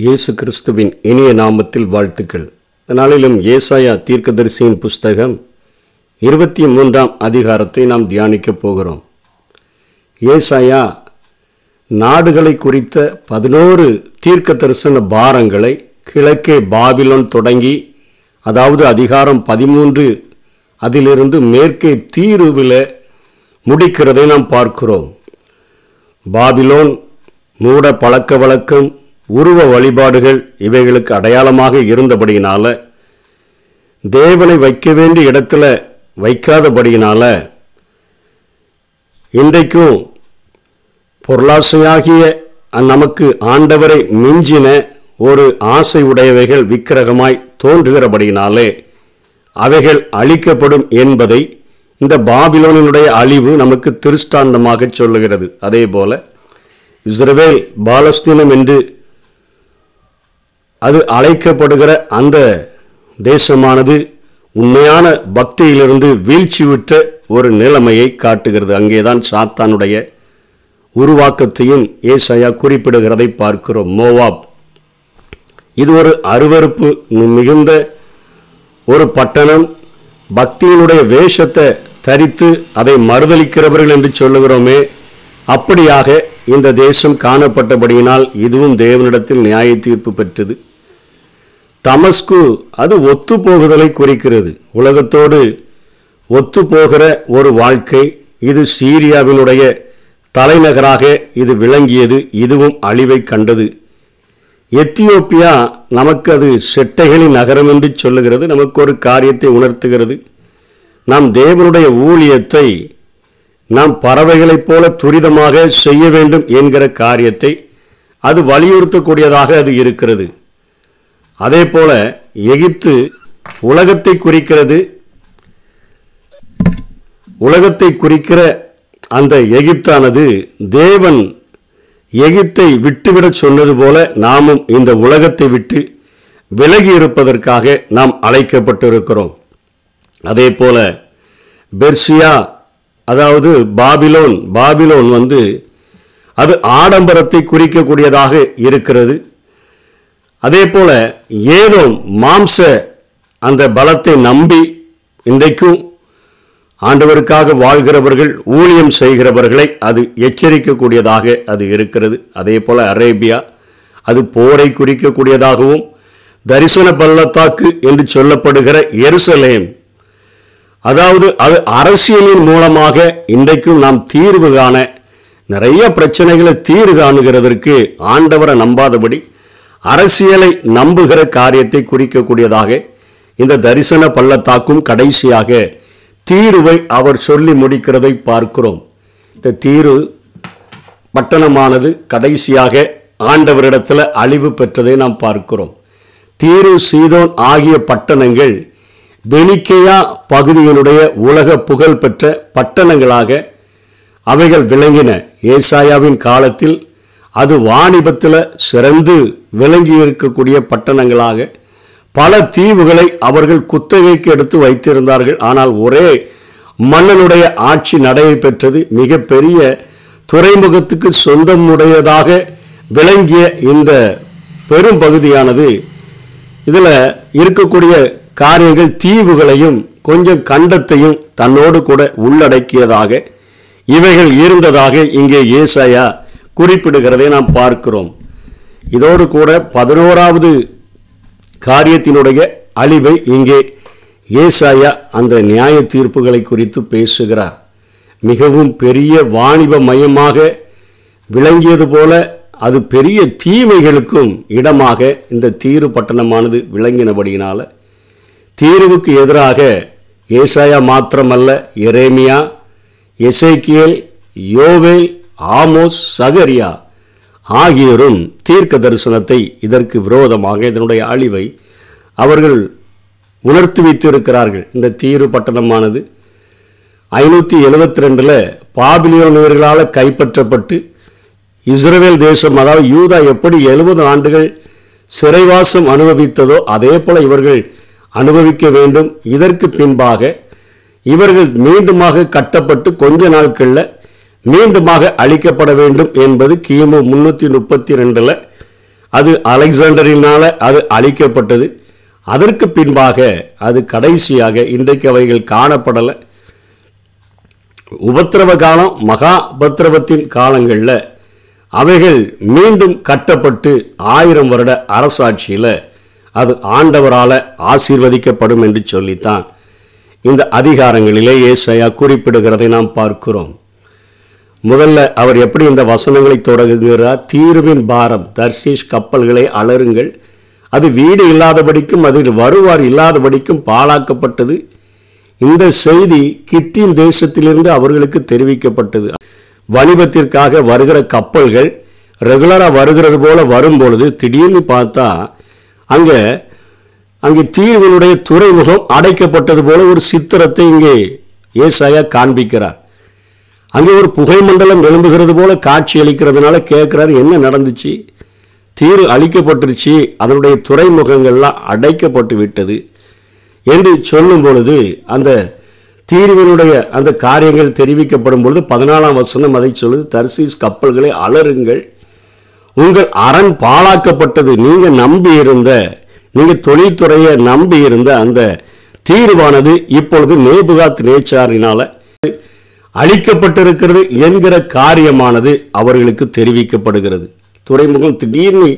இயேசு கிறிஸ்துவின் இனிய நாமத்தில் வாழ்த்துக்கள். இதனாலும் நாளிலும் ஏசாயா தீர்க்கதரிசியின் புஸ்தகம் இருபத்தி மூன்றாம் அதிகாரத்தை நாம் தியானிக்கப் போகிறோம். ஏசாயா நாடுகளை குறித்த பதினோரு தீர்க்க தரிசன பாரங்களை கிழக்கே பாபிலோன் தொடங்கி அதாவது அதிகாரம் பதிமூன்று அதிலிருந்து மேற்கே தீருவில் முடிக்கிறதை நாம் பார்க்கிறோம். பாபிலோன் மூட பழக்க வழக்கம் உருவ வழிபாடுகள் இவைகளுக்கு அடையாளமாக இருந்தபடியினால தேவனை வைக்க வேண்டிய இடத்துல வைக்காதபடியினால இன்றைக்கும் பொருளாசையாகிய நமக்கு ஆண்டவரை மிஞ்சின ஒரு ஆசை உடையவைகள் விக்கிரகமாய் தோன்றுகிறபடியினாலே அவைகள் அழிக்கப்படும் என்பதை இந்த பாபிலோனினுடைய அழிவு நமக்கு திருஷ்டாந்தமாக சொல்லுகிறது. அதே போல இஸ்ரவேல் பாலஸ்தீனம் என்று அது அழைக்கப்படுகிற அந்த தேசமானது உண்மையான பக்தியிலிருந்து வீழ்ச்சியுற்ற ஒரு நிலைமையை காட்டுகிறது. அங்கேதான் சாத்தானுடைய உருவாக்கத்தையும் ஏசையா குறிப்பிடுகிறதை பார்க்கிறோம். மோவாப். இது ஒரு அருவருப்பு மிகுந்த ஒரு பட்டணம். பக்தியினுடைய வேஷத்தை தரித்து அதை மறுதளிக்கிறவர்கள் என்று சொல்லுகிறோமே. அப்படியாக இந்த தேசம் காணப்பட்டபடியினால் இதுவும் தேவனிடத்தில் நியாய தீர்ப்பு பெற்றது. தமஸ்கு அது ஒத்து போகுதலை குறிக்கிறது. உலகத்தோடு ஒத்து போகிற ஒரு வாழ்க்கை இது சீரியாவினுடைய தலைநகராக இது விளங்கியது இதுவும் அழிவை கண்டது. எத்தியோப்பியா நமக்கு அது செட்டைகளின் நகரம் என்று சொல்லுகிறது நமக்கு ஒரு காரியத்தை உணர்த்துகிறது. நாம் தேவனுடைய ஊழியத்தை நாம் பறவைகளைப் போல துரிதமாக செய்ய வேண்டும் என்கிற காரியத்தை அது வலியுறுத்தக்கூடியதாக அது இருக்கிறது. அதே போல எகிப்து உலகத்தை குறிக்கிறது. உலகத்தை குறிக்கிற அந்த எகிப்தானது தேவன் எகிப்தை விட்டுவிடச் சொன்னது போல நாமும் இந்த உலகத்தை விட்டு விலகி இருப்பதற்காக நாம் அழைக்கப்பட்டிருக்கிறோம். அதே போல பெர்சியா அதாவது பாபிலோன் பாபிலோன் வந்து அது ஆடம்பரத்தை குறிக்கக்கூடியதாக இருக்கிறது. அதே போல ஏதோ மாம்ச அந்த பலத்தை நம்பி இன்றைக்கும் ஆண்டவருக்காக வாழ்கிறவர்கள் ஊழியம் செய்கிறவர்களை அது எச்சரிக்கக்கூடியதாக அது இருக்கிறது. அதே போல அரேபியா அது போரை குறிக்கக்கூடியதாகவும் தரிசன பள்ளத்தாக்கு என்று சொல்லப்படுகிற எருசலேம். அதாவது அது அரசியலின் மூலமாக இன்றைக்கும் நாம் தீர்வு காண நிறைய பிரச்சனைகளை தீர்வு காணுகிறதற்கு ஆண்டவரை நம்பாதபடி அரசியலை நம்புகிற காரியத்தை குறிக்கக்கூடியதாக இந்த தரிசன பள்ளத்தாக்கும் கடைசியாக தீருவை அவர் சொல்லி முடிக்கிறதை பார்க்கிறோம். இந்த தீரு பட்டணமானது கடைசியாக ஆண்டவரிடத்தில் அழிவு பெற்றதை நாம் பார்க்கிறோம். தீரு சீதோன் ஆகிய பட்டணங்கள் பெனிக்கேயா பகுதியினுடைய உலக புகழ் பெற்ற பட்டணங்களாக அவைகள் விளங்கின. ஏசாயாவின் காலத்தில் அது வாணிபத்தில் சிறந்து விளங்கி இருக்கக்கூடிய பட்டணங்களாக பல தீவுகளை அவர்கள் குத்தகைக்கு எடுத்து வைத்திருந்தார்கள். ஆனால் ஒரே மன்னனுடைய ஆட்சி நடையை பெற்றது மிகப்பெரிய துறைமுகத்துக்கு சொந்தமுடையதாக விளங்கிய இந்த பெரும் பகுதியானது. இதில் இருக்கக்கூடிய காரியங்கள் தீவுகளையும் கொஞ்சம் கண்டத்தையும் தன்னோடு கூட உள்ளடக்கியதாக இவைகள் இருந்ததாக இங்கே ஏசாயா குறிப்பிடுகிறதை நாம் பார்க்கிறோம். இதோடு கூட பதினோராவது காரியத்தினுடைய அழிவை இங்கே ஏசாயா அந்த நியாய தீர்ப்புகளை குறித்து பேசுகிறார். மிகவும் பெரிய வாணிப மையமாக விளங்கியது போல அது பெரிய தீமைகளுக்கும் இடமாக இந்த தீரு பட்டணமானது விளங்கினபடியினால் தீர்வுக்கு எதிராக ஏசாயா மாத்திரமல்ல எரேமியா எசேக்கியல் யோவேல் ஆமோஸ் சகரியா ஆகியோரும் தீர்க்க தரிசனத்தை இதற்கு விரோதமாக இதனுடைய அழிவை அவர்கள் உணர்த்தி வைத்திருக்கிறார்கள். இந்த தீரு பட்டணமானது ஐநூற்றி எழுபத்தி ரெண்டில் பாபிலியோனியர்களால் கைப்பற்றப்பட்டு இஸ்ரேல் தேசம் அதாவது யூதா எப்படி எழுபது ஆண்டுகள் சிறைவாசம் அனுபவித்ததோ அதே போல இவர்கள் அனுபவிக்க வேண்டும். இதற்கு பின்பாக இவர்கள் மீண்டுமாக கட்டப்பட்டு கொஞ்ச நாட்களில் மீண்டுமாக அழிக்கப்பட வேண்டும் என்பது கிமு முன்னூற்றி முப்பத்தி ரெண்டில் அது அலெக்சாண்டரினால் அது அழிக்கப்பட்டது அதற்கு பின்பாக அது கடைசியாக இன்றைக்கு அவைகள் காணப்படலை. உபத்திரவ காலம் மகா உபத்திரவத்தின் காலங்களில் அவைகள் மீண்டும் கட்டப்பட்டு ஆயிரம் வருட அரசாட்சியில் அது ஆண்டவரால் ஆசீர்வதிக்கப்படும் என்று சொல்லித்தான். இந்த அதிகாரங்களிலே ஏசையா குறிப்பிடுகிறதை நாம் பார்க்கிறோம். முதல்ல அவர் எப்படி இந்த வசனங்களை தொடங்குகிறார்? தீர்வின் பாரம் தர்ஷீஷ் கப்பல்களை அலருங்கள் அது வீடு இல்லாதபடிக்கும் அதில் வருவார் இல்லாதபடிக்கும் பாழாக்கப்பட்டது. இந்த செய்தி கித்தின் தேசத்திலிருந்து அவர்களுக்கு தெரிவிக்கப்பட்டது. வணிபத்திற்காக வருகிற கப்பல்கள் ரெகுலராக வருகிறது போல வரும்பொழுது திடீர்னு பார்த்தா அங்கே அங்கே தீர்வினுடைய துறைமுகம் அடைக்கப்பட்டது போல ஒரு சித்திரத்தை இங்கே ஏசாயா காண்பிக்கிறார். அங்கே ஒரு புகை மண்டலம் எழும்புகிறது போல காட்சி அளிக்கிறதுனால கேட்குறாரு என்ன நடந்துச்சு? தீரு அழிக்கப்பட்டுருச்சு. அதனுடைய துறைமுகங்கள்லாம் அடைக்கப்பட்டு விட்டது. என்று சொல்லும் பொழுது அந்த தீர்வினுடைய அந்த காரியங்கள் தெரிவிக்கப்படும் பொழுது பதினாலாம் வசனம் அதை சொல்லுது தர்சீஸ் கப்பல்களை அலருங்கள் உங்கள் அரண் பாழாக்கப்பட்டது. நீங்கள் நம்பி இருந்த நீங்கள் தொழில்துறையை நம்பி இருந்த அந்த தீர்வானது இப்பொழுது நேபுகாத் நேச்சாரினால் அழிக்கப்பட்டிருக்கிறது என்கிற காரியமானது அவர்களுக்கு தெரிவிக்கப்படுகிறது. துறைமுகம் திடீர்னு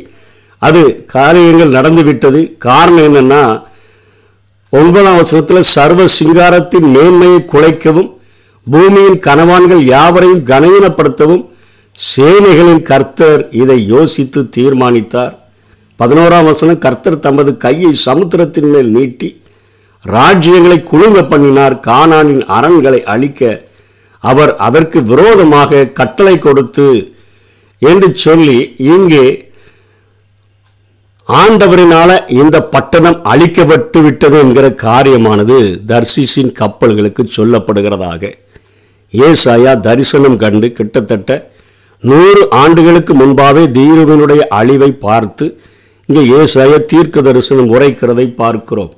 அது காரியங்கள் நடந்துவிட்டது காரணம் என்னென்னா ஒன்பதாம் வசனத்தில் சர்வ சிங்காரத்தின் மேன்மையை குலைக்கவும் பூமியின் கணவான்கள் யாவரையும் கனவீனப்படுத்தவும் சேனைகளின் கர்த்தர் இதை யோசித்து தீர்மானித்தார். பதினோராம் வசனம் கர்த்தர் தமது கையை சமுத்திரத்தின் மேல் நீட்டி ராஜ்யங்களை குழுங்க பண்ணினார். கானானின் அரண்களை அழிக்க அவர் அதற்கு விரோதமாக கட்டளை கொடுத்து என்று சொல்லி இங்கே ஆண்டவரினால இந்த பட்டணம் அழிக்கப்பட்டு விட்டது என்கிற காரியமானது தர்சிஸின் கப்பல்களுக்கு சொல்லப்படுகிறதாக. ஏசாயா தரிசனம் கண்டு கிட்டத்தட்ட நூறு ஆண்டுகளுக்கு முன்பாகவே தீருவினுடைய அழிவை பார்த்து இங்கே ஏசாயா தீர்க்க தரிசனம் உரைக்கிறதை பார்க்கிறோம்.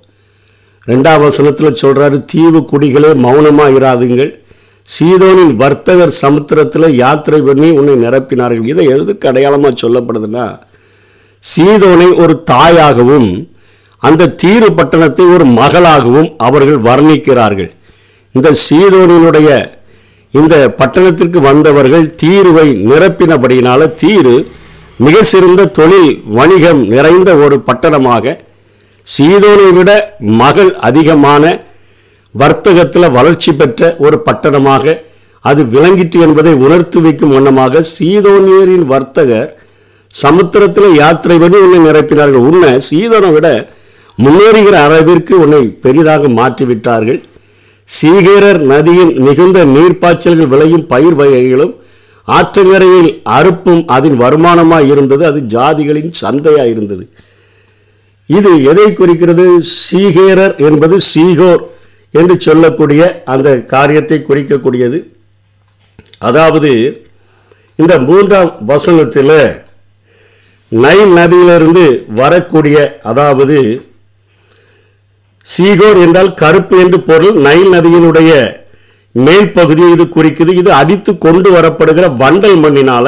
ரெண்டாம் வசனத்தில் சொல்றாரு தீவு குடிகளே மௌனமாக இராதுங்கள் சீதோனின் வர்த்தகர் சமுத்திரத்தில் யாத்திரை பண்ணி உன்னை நிரப்பினார்கள். இதை எதுக்கு அடையாளமாக சொல்லப்படுதுன்னா சீதோனை ஒரு தாயாகவும் அந்த தீரு பட்டணத்தை ஒரு மகளாகவும் அவர்கள் வர்ணிக்கிறார்கள். இந்த சீதோனினுடைய இந்த பட்டணத்திற்கு வந்தவர்கள் தீருவை நிரப்பினபடியினால தீரு மிக சிறந்த தொழில் வணிகம் நிறைந்த ஒரு பட்டணமாக சீதோனை விட மகள் அதிகமான வர்த்தகத்தில் வளர்ச்சி பெற்ற ஒரு பட்டணமாக அது விளங்கிட்டு என்பதை உணர்த்து வைக்கும் வண்ணமாக சீதோனியரின் வர்த்தகர் சமுத்திரத்தில் யாத்திரை பண்ணி உன்னை நிரப்பினார்கள். உன்னை சீதனை விட முன்னேறுகிற அளவிற்கு உன்னை பெரிதாக மாற்றிவிட்டார்கள். சீகேரர் நதியின் மிகுந்த நீர்ப்பாய்ச்சல்கள் விளையும் பயிர் வகைகளும் ஆற்றங்கரையில் அறுப்பும் அதன் வருமானமாக இருந்தது. அது ஜாதிகளின் சந்தையாக இருந்தது. இது எதை குறிக்கிறது? சீகேரர் என்பது சீகோர் என்று சொல்லக்கூடிய அந்த காரியத்தை குறிக்கக்கூடியது. அதாவது இந்த மூன்றாம் வசனத்தில் நைல் நதியிலிருந்து வரக்கூடிய அதாவது சீகோர் என்றால் கருப்பு என்று பொருள் நைல் நதியினுடைய மேல் பகுதியை இது குறிக்குது. இது அடித்து கொண்டு வரப்படுகிற வண்டல் மண்ணினால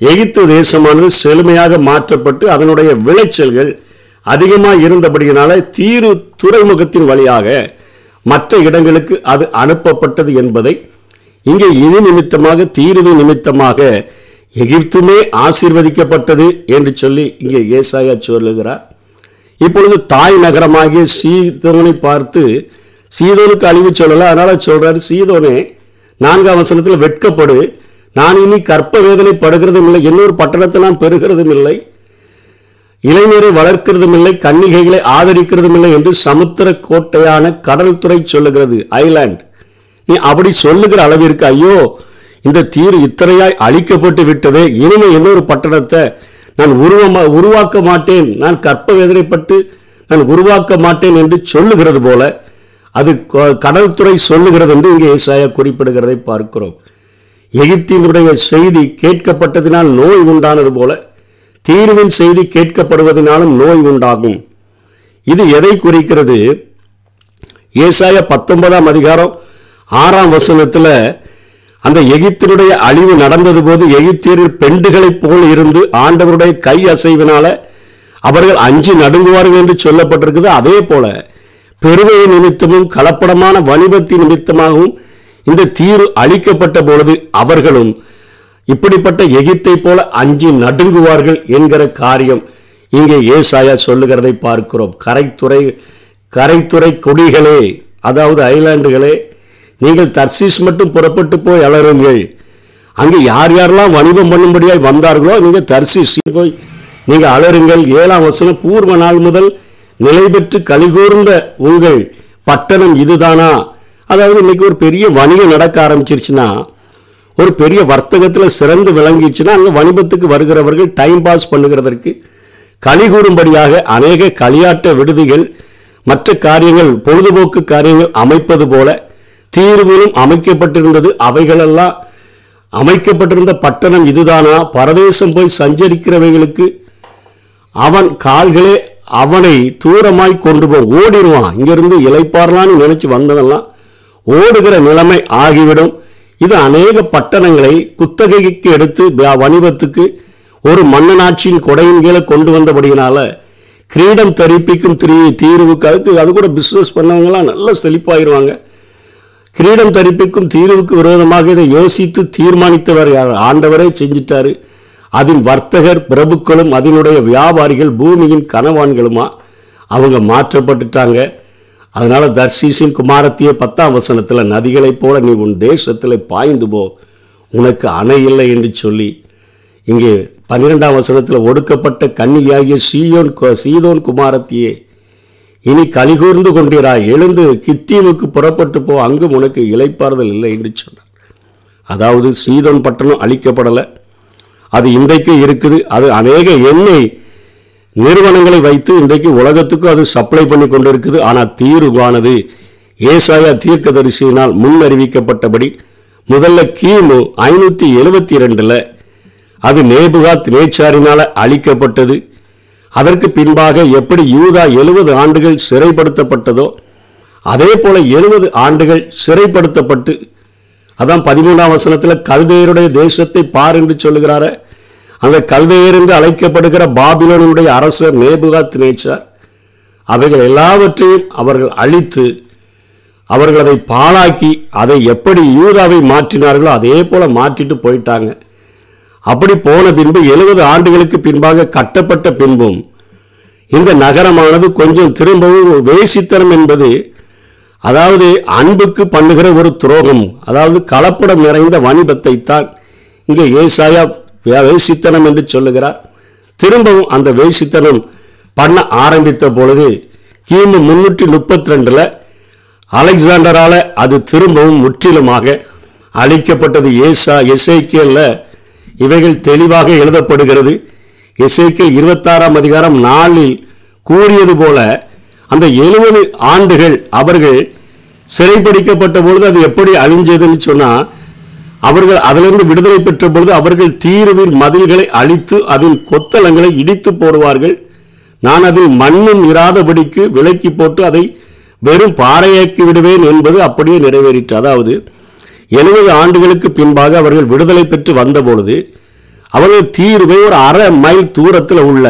எகிப்து தேசமானது செழுமையாக மாற்றப்பட்டு அதனுடைய விளைச்சல்கள் அதிகமாக இருந்தபடியினால தீரு துறைமுகத்தின் வழியாக மற்ற இடங்களுக்கு அது அனுப்பப்பட்டது என்பதை இங்கே இது நிமித்தமாக தீர்வு நிமித்தமாக எகிப்துமே ஆசீர்வதிக்கப்பட்டது என்று சொல்லி இங்கே ஏசாயா சொல்லுகிறார். இப்பொழுது தாய் நகரமாகிய சீதோனை பார்த்து சீதோனுக்கு அழிவு சொல்லலை அதனால் சொல்கிறார் சீதோனே நான்காம் வசனத்தில் வெட்கப்படு. நான் இனி கற்ப வேதனை படுகிறதும் இல்லை இன்னொரு பட்டணத்தை நான் பெறுகிறதும் இல்லை. இளைஞரை வளர்க்கிறதும் இல்லை கன்னிகைகளை ஆதரிக்கிறதும் இல்லை என்று சமுத்திர கோட்டையான கடல் துறை சொல்லுகிறது ஐலாண்ட். நீ அப்படி சொல்லுகிற அளவிற்கு ஐயோ இந்த தீர் இத்தனையாய் அழிக்கப்பட்டு விட்டதே இனிமே இன்னொரு பட்டணத்தை நான் உருவமா உருவாக்க மாட்டேன். நான் கற்ப வேதனைப்பட்டு நான் உருவாக்க மாட்டேன் என்று சொல்லுகிறது போல அது கடல்துறை சொல்லுகிறது என்று இங்கே ஏசாயா குறிப்பிடுகிறதை பார்க்கிறோம். எகிப்தினுடைய செய்தி கேட்கப்பட்டதினால் நோய் உண்டானது போல தீர்வின் செய்தி கேட்கப்படுவதனாலும் நோய் உண்டாகும். இது எதை குறிக்கிறது? ஏசாயா பத்தொன்பதாம் அதிகாரம் ஆறாம் வசனத்தில் அந்த எகிப்தினுடைய அழிவு நடந்தது போது எகிப்தியரில் பெண்டுகளைப் போல் இருந்து ஆண்டவருடைய கை அசைவினால அவர்கள் அஞ்சு நடுங்குவார்கள் என்று சொல்லப்பட்டிருக்குது. அதே போல பெருமை நிமித்தமும் கலப்படமான வணிபத்தின் நிமித்தமாகவும் இந்த தீர்வு அழிக்கப்பட்ட பொழுது அவர்களும் இப்படிப்பட்ட எகித்தை போல அஞ்சி நடுங்குவார்கள் என்கிற காரியம் இங்கே ஏசாயா சொல்லுகிறதை பார்க்கிறோம். கரைத்துறை கரைத்துறை கொடிகளே அதாவது ஐலாண்டுகளே நீங்கள் தர்சீஸ் மட்டும் புறப்பட்டு போய் அலருங்கள் அங்கே யார் யாரெல்லாம் வணிகம் பண்ணும்படியாய் வந்தார்களோ நீங்கள் தர்சீஸ் போய் நீங்கள் அலறுங்கள். ஏழாம் வசனம் பூர்வ நாள் முதல் நிலை பெற்று கலிகூர்ந்த உங்கள் பட்டணம் இதுதானா? அதாவது இன்னைக்கு ஒரு பெரிய வணிகம் நடக்க ஆரம்பிச்சிருச்சுன்னா ஒரு பெரிய வர்த்தகத்தில் சிறந்து விளங்கிச்சுன்னா அங்கே வணிபத்துக்கு வருகிறவர்கள் டைம் பாஸ் பண்ணுகிறதற்கு களி கூறும்படியாக அநேக களியாட்ட விடுதிகள் மற்ற காரியங்கள் பொழுதுபோக்கு காரியங்கள் அமைப்பது போல தீர்விலும் அமைக்கப்பட்டிருந்தது. அவைகளெல்லாம் அமைக்கப்பட்டிருந்த பட்டணம் இதுதானா? பரதேசம் போய் சஞ்சரிக்கிறவைகளுக்கு அவன் கால்களே அவனை தூரமாய் கொண்டு போ ஓடிடுவான். இங்கிருந்து இலைப்பாரலான்னு நினைச்சு வந்தவெல்லாம் ஓடுகிற நிலைமை ஆகிவிடும். இது அநேக பட்டணங்களை குத்தகைக்கு எடுத்து வ- வணிகத்துக்கு ஒரு மன்னனாட்சியின் கொடையின் கீழே கொண்டு வந்தபடியினால கிரீடம் தரிப்பிக்கும் திரி தீர்வுக்கு அதுக்கு அது கூட பிஸ்னஸ் பண்ணவங்களாம் நல்லா செழிப்பாயிருவாங்க. கிரீடம் தரிப்பிக்கும் தீர்வுக்கு விரோதமாக இதை யோசித்து தீர்மானித்தவர் யார்? ஆண்டவரே செஞ்சிட்டாரு. அதன் வர்த்தகர் பிரபுக்களும் அதனுடைய வியாபாரிகள் பூமியின் கனவான்களுமா? அவங்க மாற்றப்பட்டுட்டாங்க. அதனால தர்சீசின் குமாரத்திய பத்தாம் வசனத்தில் நதிகளைப் போல நீ உன் தேசத்தில் பாய்ந்து போ உனக்கு அணை இல்லை என்று சொல்லி இங்கே பன்னிரெண்டாம் வசனத்தில் ஒடுக்கப்பட்ட கன்னியாகிய சீயோன் சீதோன் குமாரத்தியே இனி கலிகூர்ந்து கொண்டிராய் எழுந்து கித்தீமுக்கு புறப்பட்டு போ அங்கும் உனக்கு இளைப்பாறுதல் இல்லை என்று சொன்னார். அதாவது சீதோன் பட்டணம் அழிக்கப்படலை. அது இன்றைக்கு இருக்குது. அது அநேக எண்ணெய் நிறுவனங்களை வைத்து இன்றைக்கு உலகத்துக்கும் அது சப்ளை பண்ணி கொண்டு இருக்குது ஆனால் தீர்வானது ஏசாயா தீர்க்கதரிசியினால் முன் அறிவிக்கப்பட்டபடி முதல்ல கிமு ஐநூற்றி எழுபத்தி ரெண்டில் அது நேபுகாத் நேச்சாரினால் அழிக்கப்பட்டது. அதற்கு பின்பாக எப்படி யூதா எழுபது ஆண்டுகள் சிறைப்படுத்தப்பட்டதோ அதே போல எழுபது ஆண்டுகள் சிறைப்படுத்தப்பட்டு அதான் பதிமூணாம் வசனத்தில் கல்வியருடைய தேசத்தை பார் என்று சொல்லுகிறார அந்த கல்வியிலிருந்து அழைக்கப்படுகிற பாபிலோனுடைய அரசர் நேபுகாத் நேச்சார். அவைகள் எல்லாவற்றையும் அவர்கள் அழித்து அவர்கள் அதை பாழாக்கி அதை எப்படி யூதாவை மாற்றினார்களோ அதே போல மாற்றிட்டு போயிட்டாங்க. அப்படி போன பின்பு எழுபது ஆண்டுகளுக்கு பின்பாக கட்டப்பட்ட பின்பும் இந்த நகரமானது கொஞ்சம் திரும்பவும் வேசித்தனம் என்பது அதாவது அன்புக்கு பண்ணுகிற ஒரு துரோகம் அதாவது கலப்படம் நிறைந்த வணிபத்தை தான் இங்கே ஏசாயா வேசித்தனம் என்று சொல்லுகிறார்? திரும்பவும் அந்த வேசித்தனம் பண்ண ஆரம்பித்த பொழுது கிமு முன்னூற்றி முப்பத்தி ரெண்டுல அலெக்சாண்டரால் அது திரும்பவும் முற்றிலுமாக அழிக்கப்பட்டது. ஏசா எசேக்கியல்ல இவைகள் தெளிவாக எழுதப்படுகிறது. எசேக்கியல் இருபத்தாறாம் அதிகாரம் நாளில் கூறியது போல அந்த எழுபது ஆண்டுகள் அவர்கள் சிறைப்பிடிக்கப்பட்ட பொழுது அது எப்படி அழிஞ்சதுன்னு சொன்னா அவர்கள் அதிலிருந்து விடுதலை பெற்ற பொழுது அவர்கள் தீர்வின் மதில்களை அழித்து அதன் கொத்தளங்களை இடித்து போடுவார்கள். நான் அதில் மண்ணும் இராதபடிக்கு விலக்கி போட்டு அதை வெறும் பாறையாக்கி விடுவேன் என்பது அப்படியே நிறைவேறிற்று. அதாவது எழுபது ஆண்டுகளுக்கு பின்பாக அவர்கள் விடுதலை பெற்று வந்தபொழுது அவர்கள் தீர்வை ஒரு அரை மைல் தூரத்தில் உள்ள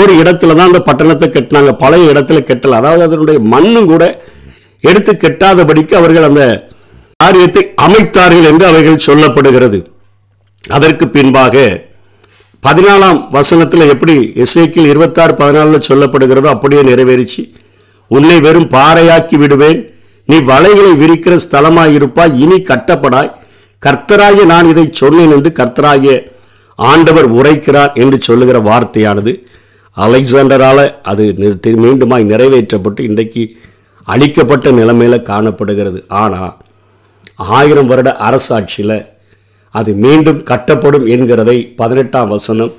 ஒரு இடத்துல தான் அந்த பட்டணத்தை கட்டினாங்க. பழைய இடத்துல கட்டல. அதாவது அதனுடைய மண்ணும் கூட எடுத்து கெட்டாதபடிக்கு அவர்கள் அந்த காரியத்தை அமைத்தார்கள் என்று அவைகள் சொல்லப்படுகிறது. அதற்கு பின்பாக பதினாலாம் வசனத்தில் எப்படி இசைக்கில் இருபத்தாறு பதினாலில் சொல்லப்படுகிறதோ அப்படியே நிறைவேறிச்சு. உன்னை வெறும் பாறையாக்கி விடுவேன். நீ வலைகளை விரிக்கிற ஸ்தலமாயிருப்பாய். இனி கட்டப்படாய். கர்த்தராகிய நான் இதை சொன்னேன் என்று கர்த்தராகிய ஆண்டவர் உரைக்கிறார் என்று சொல்லுகிற வார்த்தையானது. அலெக்சாண்டரால் அது மீண்டுமாய் நிறைவேற்றப்பட்டு இன்றைக்கு அழிக்கப்பட்ட நிலைமையில காணப்படுகிறது. ஆனால் ஆயிரம் வருட அரசாட்சியில் அது மீண்டும் கட்டப்படும் என்கிறதை பதினெட்டாம் வசனம்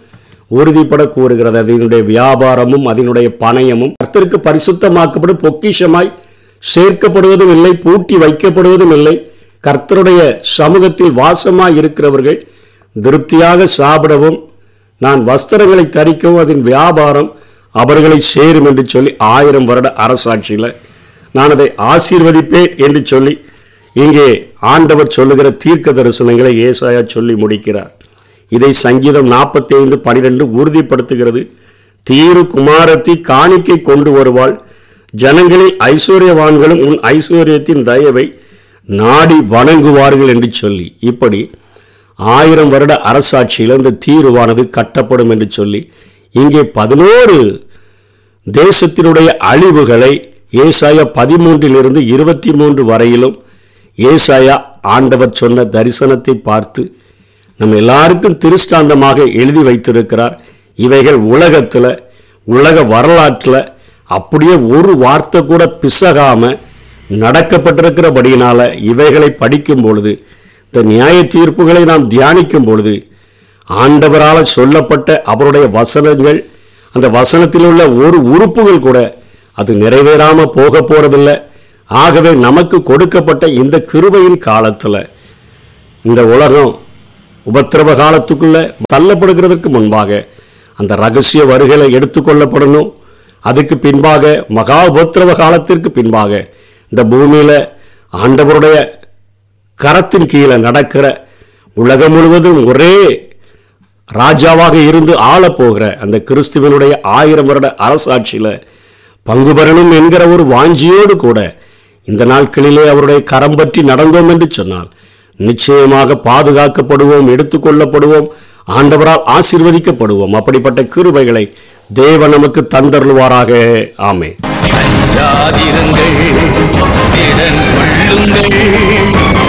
உறுதிப்பட கூறுகிறது. அதனுடைய வியாபாரமும் அதனுடைய பணயமும் கர்த்தருக்கு பரிசுத்தமாக்கப்படும் பொக்கிஷமாய் சேர்க்கப்படுவதும் இல்லை பூட்டி வைக்கப்படுவதும் இல்லை. கர்த்தருடைய சமூகத்தில் வாசமாய் இருக்கிறவர்கள் திருப்தியாக சாப்பிடவும் நான் வஸ்திரங்களை தரிக்கவும் அதன் வியாபாரம் அவர்களை சேரும் என்று சொல்லி ஆயிரம் வருட அரசாட்சியில் நான் அதை ஆசீர்வதிப்பேன் என்று சொல்லி இங்கே ஆண்டவர் சொல்லுகிற தீர்க்க தரிசனங்களை ஏசாயா சொல்லி முடிக்கிறார். இதை சங்கீதம் நாற்பத்தி ஐந்து பனிரெண்டு உறுதிப்படுத்துகிறது. தீரு குமாரத்தை காணிக்கை கொண்டு வருவாள். ஜனங்களில் ஐஸ்வர்யவான்களும் உன் ஐஸ்வர்யத்தின் தயவை நாடி வணங்குவார்கள் என்று சொல்லி இப்படி ஆயிரம் வருட அரசாட்சியில் இந்த தீர்வானது கட்டப்படும் என்று சொல்லி இங்கே பதினோரு தேசத்தினுடைய அழிவுகளை ஏசாயா பதிமூன்றிலிருந்து இருபத்தி மூன்று வரையிலும் ஏசாயா ஆண்டவர் சொன்ன தரிசனத்தை பார்த்து நம்ம எல்லாருக்கும் திருஷ்டாந்தமாக எழுதி வைத்திருக்கிறார். இவைகள் உலகத்தில் உலக வரலாற்றில் அப்படியே ஒரு வார்த்தை கூட பிசகாமல் நடக்கப்பட்டிருக்கிறபடியினால் இவைகளை படிக்கும் பொழுது இந்த நியாய தீர்ப்புகளை நாம் தியானிக்கும் பொழுது ஆண்டவரால் சொல்லப்பட்ட அவருடைய வசனங்கள் அந்த வசனத்தில் உள்ள ஒரு உறுப்புகள் கூட அது நிறைவேறாமல் போக போகிறதில்லை ஆகவே நமக்கு கொடுக்கப்பட்ட இந்த கிருபையின் காலத்தில் இந்த உலகம் உபத்திரவ காலத்துக்குள்ள தள்ளப்படுகிறதுக்கு முன்பாக அந்த ரகசிய வருகளை எடுத்துக்கொள்ளப்படணும் அதுக்கு பின்பாக மகா உபத்திரவ காலத்திற்கு பின்பாக இந்த பூமியில் ஆண்டவருடைய கரத்தின் கீழே நடக்கிற உலகம் முழுவதும் ஒரே ராஜாவாக இருந்து ஆளப்போகிற அந்த கிறிஸ்துவனுடைய ஆயிரம் வருட அரசாட்சியில் பங்கு பெறணும் என்கிற ஒரு வாஞ்சியோடு கூட இந்த நாட்களிலே அவருடைய கரம் பற்றி நடந்தோம் என்று சொன்னால் நிச்சயமாக பாதுகாக்கப்படுவோம் எடுத்துக்கொள்ளப்படுவோம் ஆண்டவரால் ஆசீர்வதிக்கப்படுவோம். அப்படிப்பட்ட கிருபைகளை தேவன் நமக்கு தந்தருள்வாராக. ஆமே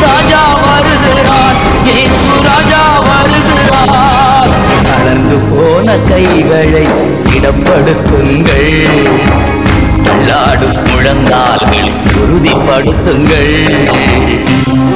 ராஜா வருகிறார் இயேசு ராஜா வருகிறார். தளர்ந்து போன கைகளை இடப்படுத்துங்கள் தள்ளாடும் முழங்கால்கள் உறுதிப்படுத்துங்கள்.